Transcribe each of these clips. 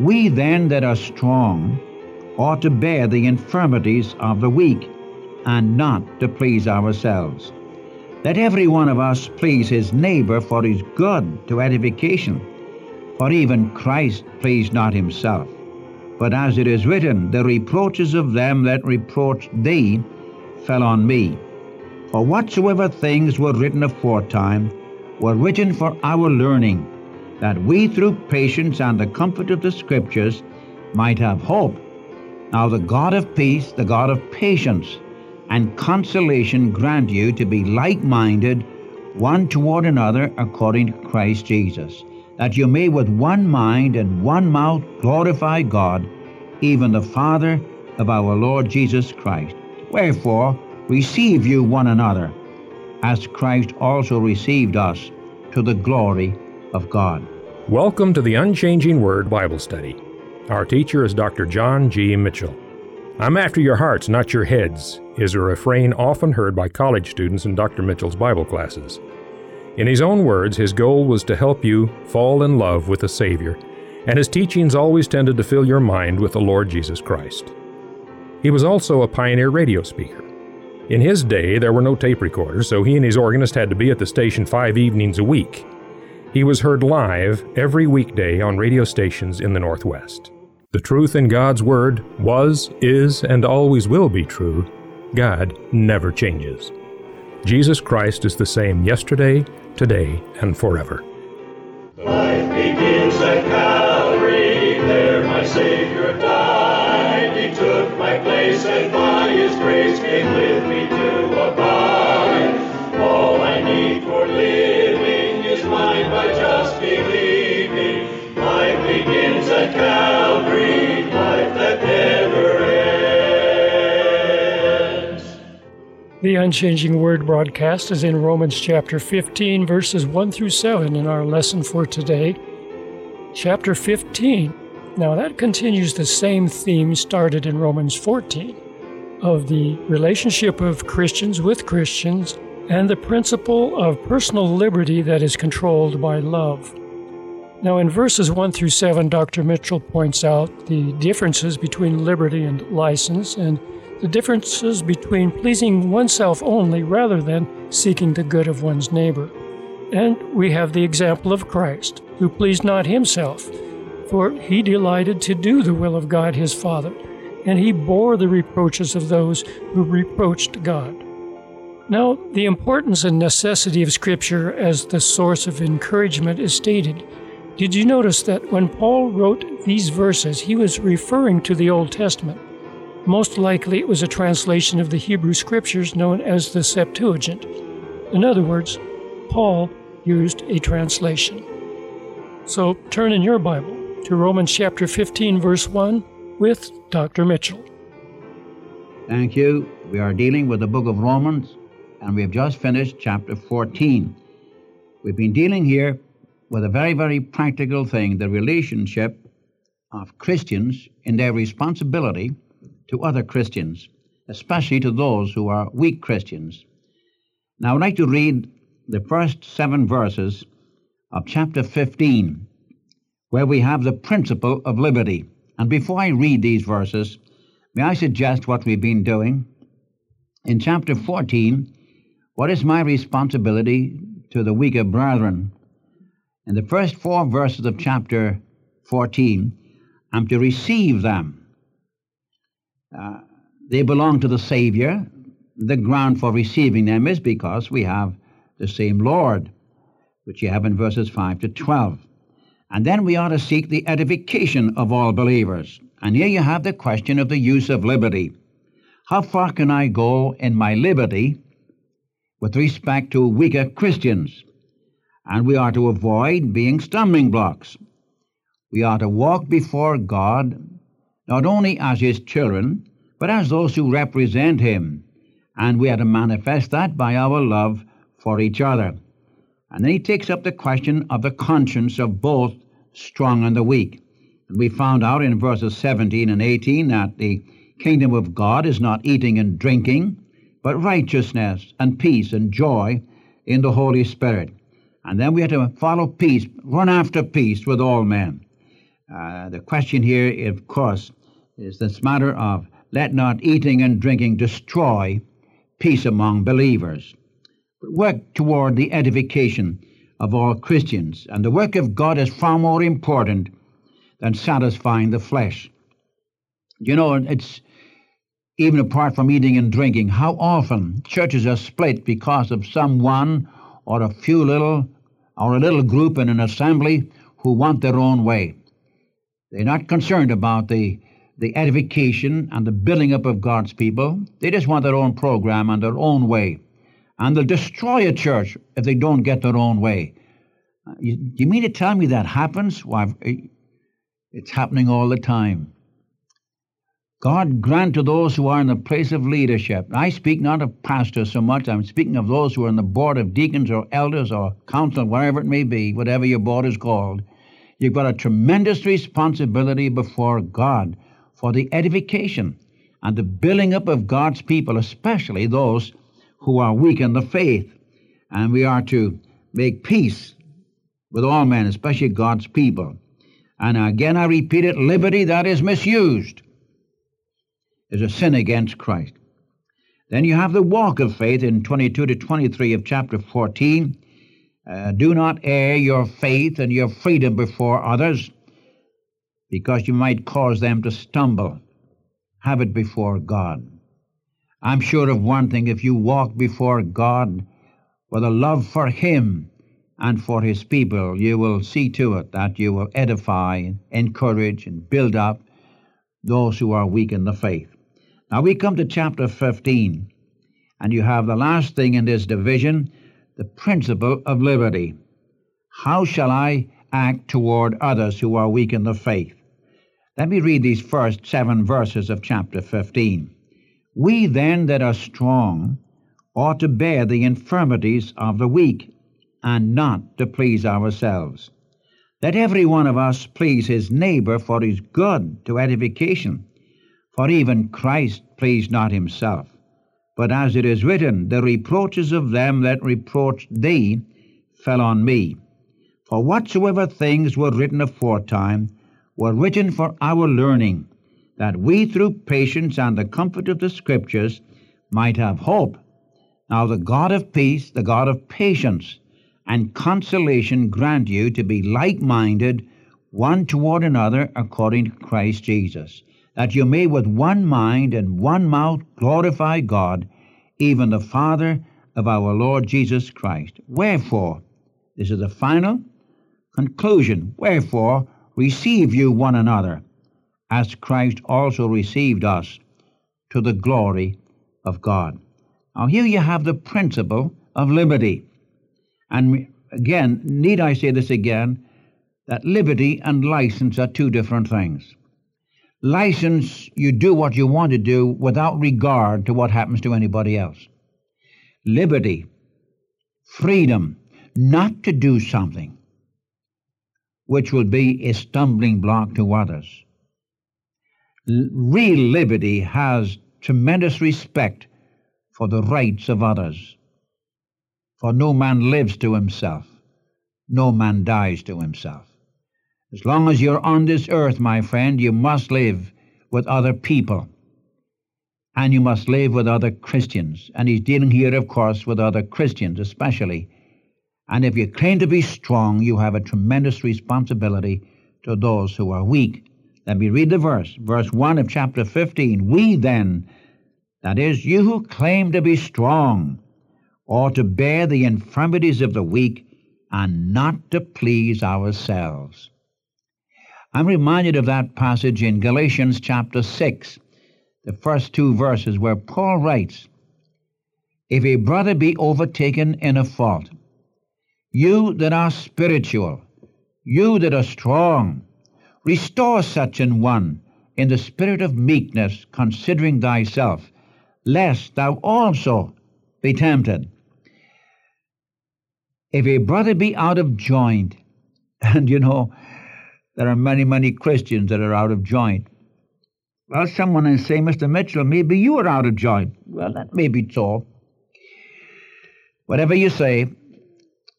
We then that are strong ought to bear the infirmities of the weak, and not to please ourselves. Let every one of us please his neighbor for his good to edification. For even Christ pleased not himself. But as it is written, the reproaches of them that reproached thee fell on me. For whatsoever things were written aforetime were written for our learning, that we through patience and the comfort of the Scriptures might have hope. Now the God of peace, the God of patience, and consolation grant you to be like minded one toward another according to Christ Jesus, that you may with one mind and one mouth glorify God, even the Father of our Lord Jesus Christ. Wherefore, receive you one another, as Christ also received us to the glory of God. Welcome to the Unchanging Word Bible Study. Our teacher is Dr. John G. Mitchell. I'm after your hearts, not your heads, is a refrain often heard by college students in Dr. Mitchell's Bible classes. In his own words, his goal was to help you fall in love with the Savior, and his teachings always tended to fill your mind with the Lord Jesus Christ. He was also a pioneer radio speaker. In his day, there were no tape recorders, so he and his organist had to be at the station five evenings a week. He was heard live every weekday on radio stations in the Northwest. The truth in God's Word was, is, and always will be true. God never changes. Jesus Christ is the same yesterday, today, and forever. Life begins at Calvary, there my Savior died. He took my place, and by His grace came with me to The Unchanging Word broadcast is in Romans chapter 15, verses 1 through 7 in our lesson for today. Chapter 15. Now, that continues the same theme started in Romans 14 of the relationship of Christians with Christians and the principle of personal liberty that is controlled by love. Now, in verses 1 through 7, Dr. Mitchell points out the differences between liberty and license and the differences between pleasing oneself only rather than seeking the good of one's neighbor. And we have the example of Christ, who pleased not himself, for he delighted to do the will of God his Father, and he bore the reproaches of those who reproached God. Now, the importance and necessity of Scripture as the source of encouragement is stated. Did you notice that when Paul wrote these verses, he was referring to the Old Testament? Most likely it was a translation of the Hebrew Scriptures known as the Septuagint. In other words, Paul used a translation. So turn in your Bible to Romans chapter 15, verse 1 with Dr. Mitchell. Thank you. We are dealing with the book of Romans, and we have just finished chapter 14. We've been dealing here with a very, very practical thing the relationship of Christians in their responsibility to other Christians, especially to those who are weak Christians. Now, I'd like to read the first seven verses of chapter 15, where we have the principle of liberty. And before I read these verses, may I suggest what we've been doing? In chapter 14, what is my responsibility to the weaker brethren? In the first four verses of chapter 14, I'm to receive them. Uh, they belong to the Savior. The ground for receiving them is because we have the same Lord, which you have in verses 5 to 12. And then we ought to seek the edification of all believers. And here you have the question of the use of liberty. How far can I go in my liberty with respect to weaker Christians? And we are to avoid being stumbling blocks. We are to walk before God not only as His children, but as those who represent Him. And we are to manifest that by our love for each other. And then he takes up the question of the conscience of both strong and the weak. And we found out in verses 17 and 18 that the kingdom of God is not eating and drinking, but righteousness and peace and joy in the Holy Spirit. And then we have to follow peace, run after peace with all men. Uh, the question here, of course, is this matter of let not eating and drinking destroy peace among believers, but work toward the edification of all Christians. And the work of God is far more important than satisfying the flesh. You know, it's even apart from eating and drinking, how often churches are split because of someone or a few little or a little group in an assembly who want their own way. They're not concerned about the, the edification and the building up of God's people. They just want their own program and their own way. And they'll destroy a church if they don't get their own way. Uh, you, you mean to tell me that happens? Well, it's happening all the time. God grant to those who are in the place of leadership. I speak not of pastors so much, I'm speaking of those who are in the board of deacons or elders or council, whatever it may be, whatever your board is called. You've got a tremendous responsibility before God for the edification and the building up of God's people, especially those who are weak in the faith. And we are to make peace with all men, especially God's people. And again, I repeat it liberty that is misused is a sin against Christ. Then you have the walk of faith in 22 to 23 of chapter 14. Uh, do not air your faith and your freedom before others, because you might cause them to stumble. Have it before God. I'm sure of one thing if you walk before God with a love for Him and for His people, you will see to it that you will edify, encourage, and build up those who are weak in the faith. Now we come to chapter 15, and you have the last thing in this division the principle of liberty. How shall I act toward others who are weak in the faith? Let me read these first seven verses of chapter 15. We then that are strong ought to bear the infirmities of the weak, and not to please ourselves. Let every one of us please his neighbor for his good to edification. For even Christ pleased not himself. But as it is written, the reproaches of them that reproached thee fell on me. For whatsoever things were written aforetime were written for our learning, that we through patience and the comfort of the Scriptures might have hope. Now the God of peace, the God of patience, and consolation grant you to be like minded one toward another according to Christ Jesus that you may with one mind and one mouth glorify God, even the Father of our Lord Jesus Christ. Wherefore, this is the final conclusion, wherefore receive you one another, as Christ also received us, to the glory of God. Now, here you have the principle of liberty. And again, need I say this again, that liberty and license are two different things license you do what you want to do without regard to what happens to anybody else. Liberty, freedom, not to do something which will be a stumbling block to others. Real liberty has tremendous respect for the rights of others. For no man lives to himself, no man dies to himself. As long as you're on this earth, my friend, you must live with other people. And you must live with other Christians. And he's dealing here, of course, with other Christians especially. And if you claim to be strong, you have a tremendous responsibility to those who are weak. Let me read the verse. Verse 1 of chapter 15. We then, that is, you who claim to be strong, ought to bear the infirmities of the weak and not to please ourselves. I'm reminded of that passage in Galatians chapter 6, the first two verses, where Paul writes, If a brother be overtaken in a fault, you that are spiritual, you that are strong, restore such an one in the spirit of meekness, considering thyself, lest thou also be tempted. If a brother be out of joint, and you know, there are many, many Christians that are out of joint. Well, someone will say, Mr. Mitchell, maybe you are out of joint. Well, that may be so. Whatever you say,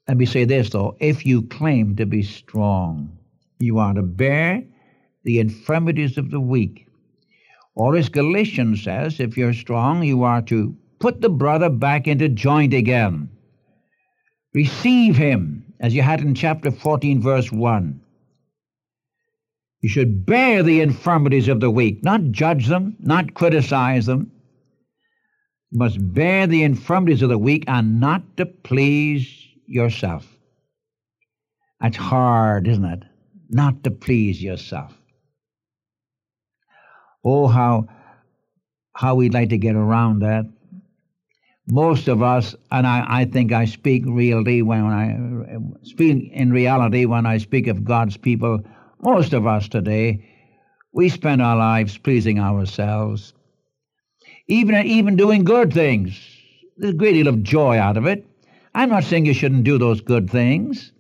let me say this, though. If you claim to be strong, you are to bear the infirmities of the weak. Or as Galatians says, if you're strong, you are to put the brother back into joint again. Receive him, as you had in chapter 14, verse 1. You should bear the infirmities of the weak, not judge them, not criticize them. You must bear the infirmities of the weak and not to please yourself. That's hard, isn't it? Not to please yourself. Oh, how, how we'd like to get around that. Most of us, and I, I think I speak really when I speak in reality when I speak of God's people, most of us today, we spend our lives pleasing ourselves, even, even doing good things. There's a great deal of joy out of it. I'm not saying you shouldn't do those good things.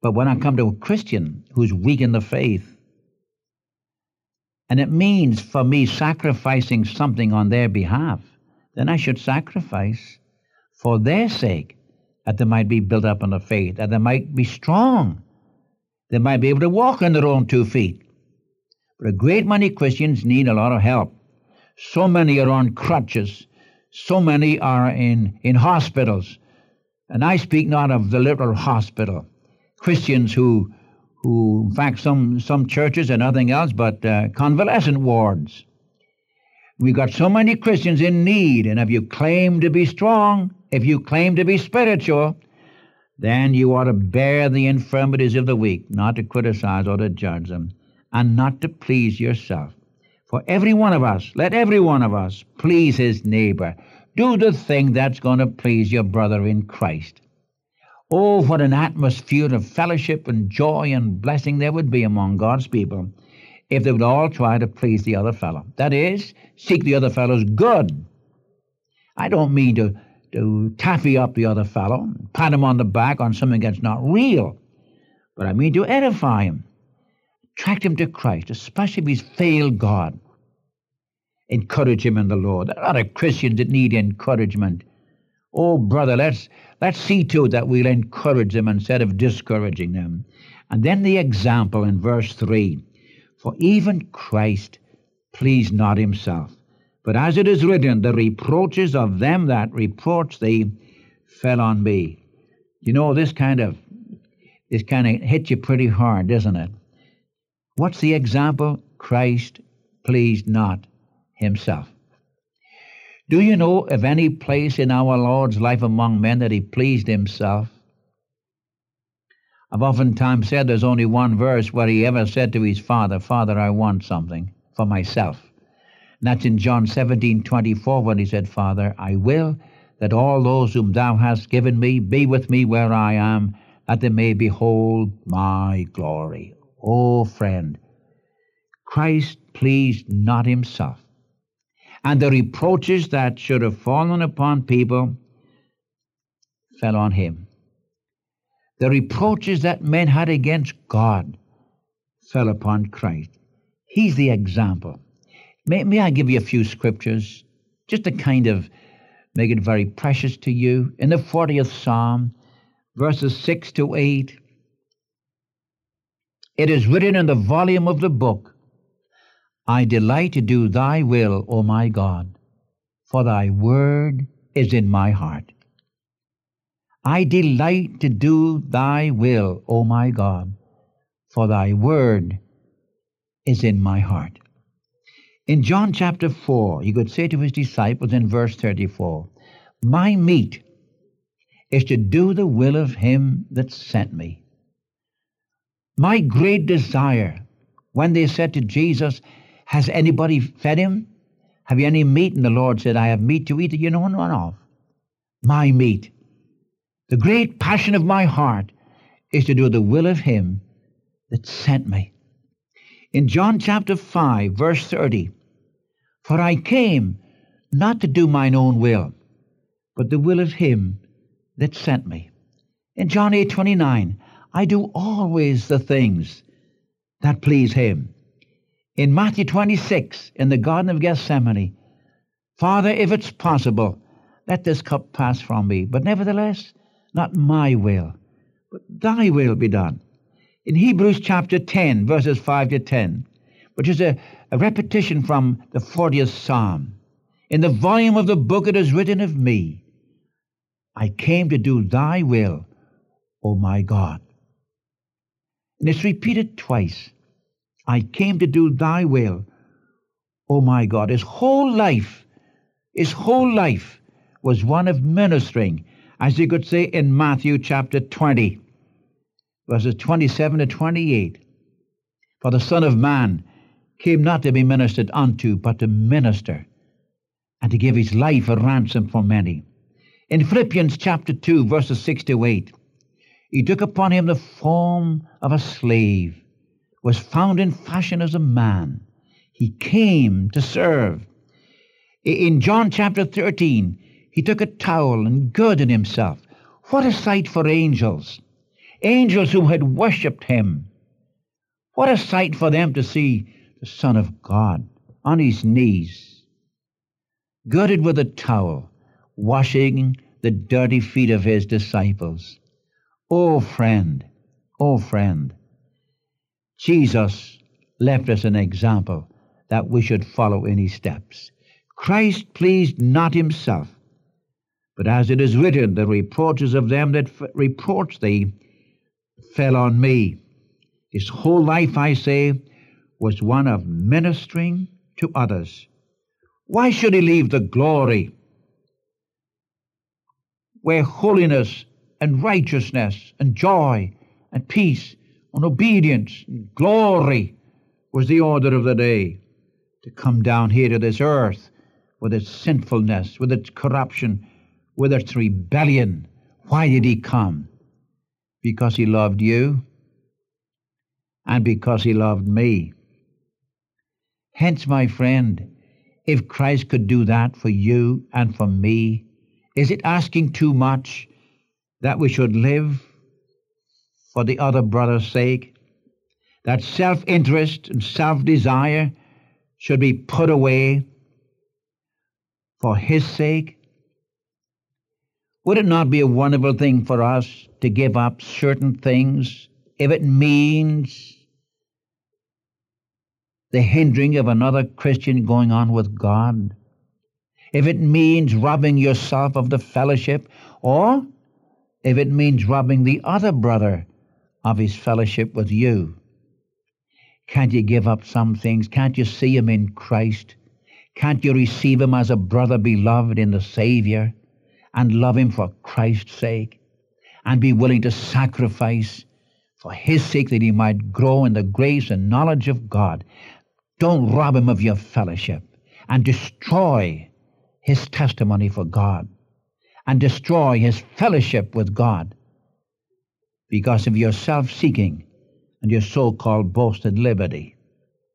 But when I come to a Christian who's weak in the faith, and it means for me sacrificing something on their behalf, then I should sacrifice for their sake, that they might be built up in the faith, that they might be strong, they might be able to walk on their own two feet. But a great many Christians need a lot of help. So many are on crutches, so many are in, in hospitals. And I speak not of the literal hospital. Christians who who, in fact, some, some churches and nothing else but uh, convalescent wards. We've got so many Christians in need, and if you claim to be strong, if you claim to be spiritual, then you ought to bear the infirmities of the weak, not to criticize or to judge them, and not to please yourself. For every one of us, let every one of us please his neighbor. Do the thing that's going to please your brother in Christ. Oh, what an atmosphere of fellowship and joy and blessing there would be among God's people if they would all try to please the other fellow. That is, seek the other fellow's good. I don't mean to, to taffy up the other fellow, pat him on the back on something that's not real, but I mean to edify him, attract him to Christ, especially if he's failed God. Encourage him in the Lord. There are a lot of Christians that need encouragement. Oh, brother, let's Let's see to it that we'll encourage them instead of discouraging them. And then the example in verse 3 For even Christ pleased not himself, but as it is written, the reproaches of them that reproach thee fell on me. You know, this kind of this kind of hits you pretty hard, doesn't it? What's the example? Christ pleased not himself. Do you know of any place in our Lord's life among men that he pleased himself? I've oftentimes said there's only one verse where he ever said to his father, Father, I want something for myself. And that's in John 17 24 when he said, Father, I will that all those whom thou hast given me be with me where I am, that they may behold my glory. Oh, friend, Christ pleased not himself and the reproaches that should have fallen upon people fell on him. The reproaches that men had against God fell upon Christ. He's the example. May, may I give you a few scriptures just to kind of make it very precious to you? In the 40th Psalm, verses 6 to 8, it is written in the volume of the book I delight to do thy will, O my God, for thy word is in my heart. I delight to do thy will, O my God, for thy word is in my heart. In John chapter 4, he could say to his disciples in verse 34, My meat is to do the will of him that sent me. My great desire, when they said to Jesus, has anybody fed him? Have you any meat? And the Lord said, I have meat to eat that you know none of. My meat. The great passion of my heart is to do the will of him that sent me. In John chapter 5, verse 30, For I came not to do mine own will, but the will of him that sent me. In John 8, 29, I do always the things that please him. In Matthew 26, in the Garden of Gethsemane, Father, if it's possible, let this cup pass from me, but nevertheless, not my will, but thy will be done. In Hebrews chapter 10, verses 5 to 10, which is a, a repetition from the 40th Psalm. In the volume of the book it is written of me, I came to do thy will, O my God. And it's repeated twice. I came to do thy will, O my God. His whole life, his whole life was one of ministering, as you could say in Matthew chapter 20, verses 27 to 28. For the Son of Man came not to be ministered unto, but to minister, and to give his life a ransom for many. In Philippians chapter 2, verses 6 to 8, he took upon him the form of a slave, was found in fashion as a man. He came to serve. In John chapter 13, he took a towel and girded himself. What a sight for angels! Angels who had worshipped him. What a sight for them to see the Son of God on his knees, girded with a towel, washing the dirty feet of his disciples. Oh, friend, oh, friend, Jesus left us an example that we should follow in his steps. Christ pleased not himself, but as it is written, the reproaches of them that reproach thee fell on me. His whole life, I say, was one of ministering to others. Why should he leave the glory where holiness and righteousness and joy and peace and obedience and glory was the order of the day to come down here to this earth with its sinfulness, with its corruption, with its rebellion. Why did he come? Because he loved you and because he loved me. Hence, my friend, if Christ could do that for you and for me, is it asking too much that we should live for the other brother's sake? That self interest and self desire should be put away for his sake? Would it not be a wonderful thing for us to give up certain things if it means the hindering of another Christian going on with God? If it means robbing yourself of the fellowship, or if it means robbing the other brother of his fellowship with you? Can't you give up some things? Can't you see him in Christ? Can't you receive him as a brother beloved in the Savior and love him for Christ's sake and be willing to sacrifice for his sake that he might grow in the grace and knowledge of God? Don't rob him of your fellowship and destroy his testimony for God and destroy his fellowship with God because of your self seeking and your so called boasted liberty.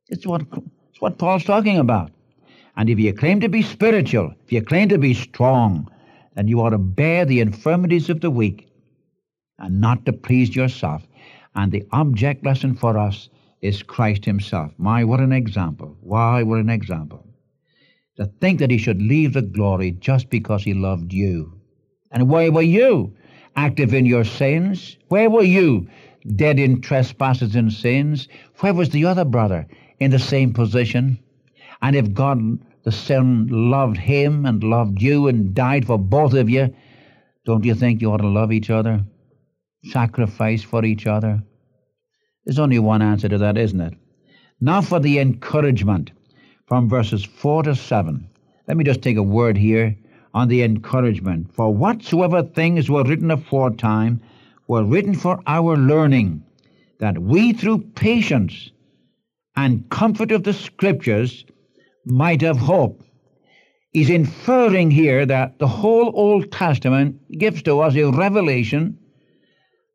It's what, it's what Paul's talking about. And if you claim to be spiritual, if you claim to be strong, then you ought to bear the infirmities of the weak and not to please yourself. And the object lesson for us is Christ Himself. My, what an example. Why, what an example. To think that He should leave the glory just because He loved you. And where were you? Active in your sins? Where were you? Dead in trespasses and sins? Where was the other brother? In the same position? And if God the Son loved him and loved you and died for both of you, don't you think you ought to love each other? Sacrifice for each other? There's only one answer to that, isn't it? Now for the encouragement from verses 4 to 7. Let me just take a word here on the encouragement. For whatsoever things were written aforetime were written for our learning, that we through patience and comfort of the Scriptures might have hope. He's inferring here that the whole Old Testament gives to us a revelation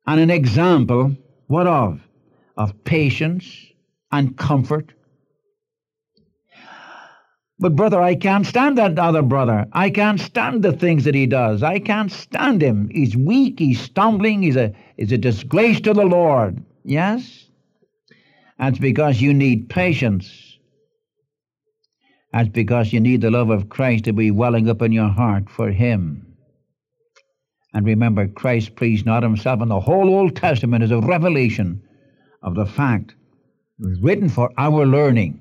and an example, what of? Of patience and comfort. But, brother, I can't stand that other brother. I can't stand the things that he does. I can't stand him. He's weak, he's stumbling, he's a, he's a disgrace to the Lord. Yes? That's because you need patience. That's because you need the love of Christ to be welling up in your heart for Him. And remember, Christ pleased not Himself, and the whole Old Testament is a revelation of the fact it was written for our learning,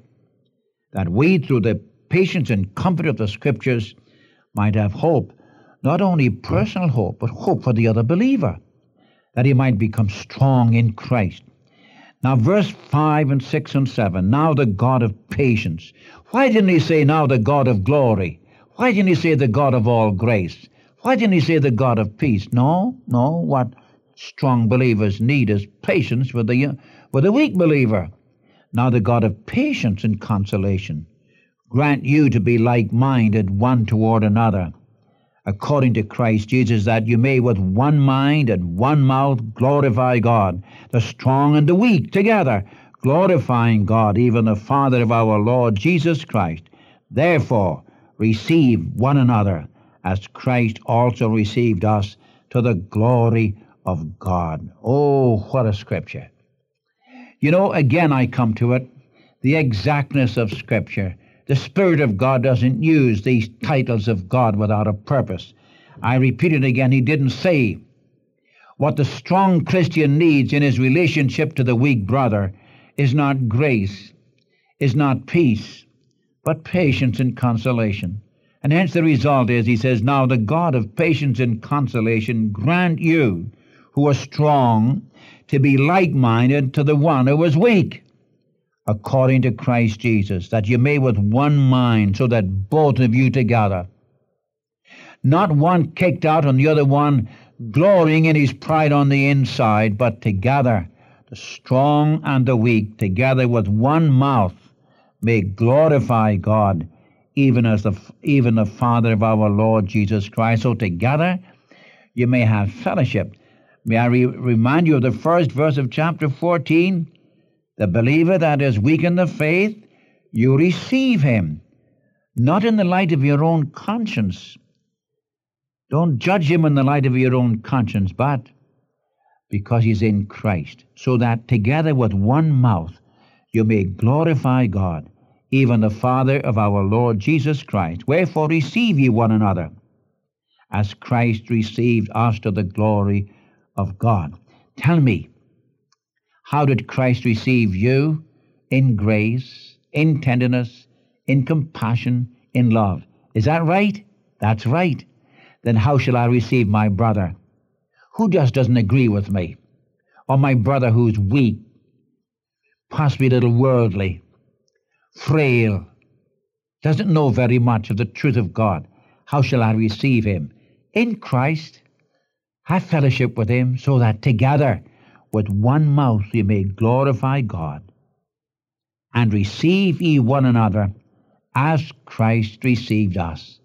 that we, through the patience and comfort of the Scriptures, might have hope, not only personal hope, but hope for the other believer, that he might become strong in Christ. Now, verse 5 and 6 and 7, now the God of patience. Why didn't he say now the God of glory? Why didn't he say the God of all grace? Why didn't he say the God of peace? No, no, what strong believers need is patience with the, with the weak believer. Now the God of patience and consolation grant you to be like minded one toward another, according to Christ Jesus, that you may with one mind and one mouth glorify God, the strong and the weak together, glorifying God, even the Father of our Lord Jesus Christ. Therefore, receive one another, as Christ also received us to the glory of God. Oh, what a scripture! You know, again I come to it the exactness of Scripture. The Spirit of God doesn't use these titles of God without a purpose. I repeat it again, He didn't say what the strong Christian needs in his relationship to the weak brother is not grace, is not peace, but patience and consolation. And hence the result is, he says, Now the God of patience and consolation grant you, who are strong, to be like minded to the one who is weak, according to Christ Jesus, that you may with one mind, so that both of you together, not one kicked out and the other one glorying in his pride on the inside, but together, the strong and the weak, together with one mouth, may glorify God, even as the even the Father of our Lord Jesus Christ. So together, you may have fellowship. May I re- remind you of the first verse of chapter 14? The believer that is weak in the faith, you receive him, not in the light of your own conscience. Don't judge him in the light of your own conscience, but because he's in Christ, so that together with one mouth you may glorify God, even the Father of our Lord Jesus Christ. Wherefore receive ye one another, as Christ received us to the glory of God. Tell me, how did Christ receive you? In grace, in tenderness, in compassion, in love. Is that right? That's right. Then how shall I receive my brother who just doesn't agree with me? Or my brother who's weak, possibly a little worldly, frail, doesn't know very much of the truth of God. How shall I receive him? In Christ, have fellowship with him, so that together with one mouth ye may glorify God. And receive ye one another as Christ received us.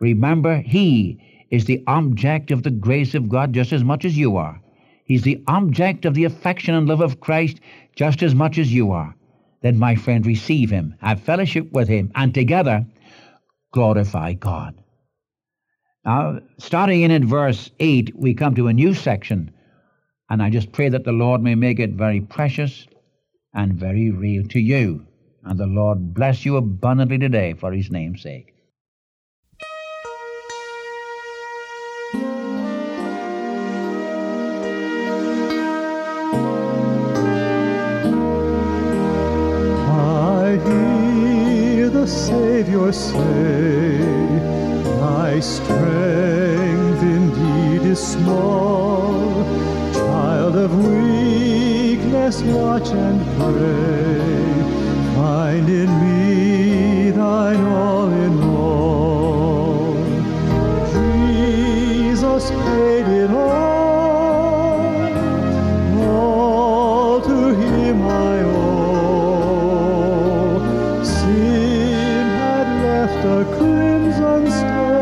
Remember, he is the object of the grace of God just as much as you are. He's the object of the affection and love of Christ just as much as you are. Then, my friend, receive him, have fellowship with him, and together glorify God. Now, starting in at verse 8, we come to a new section, and I just pray that the Lord may make it very precious and very real to you. And the Lord bless you abundantly today for his name's sake. I hear the Savior weakness, watch and pray. Find in me thine all in all. Jesus paid it all. All to him I owe. Sin had left a crimson stain.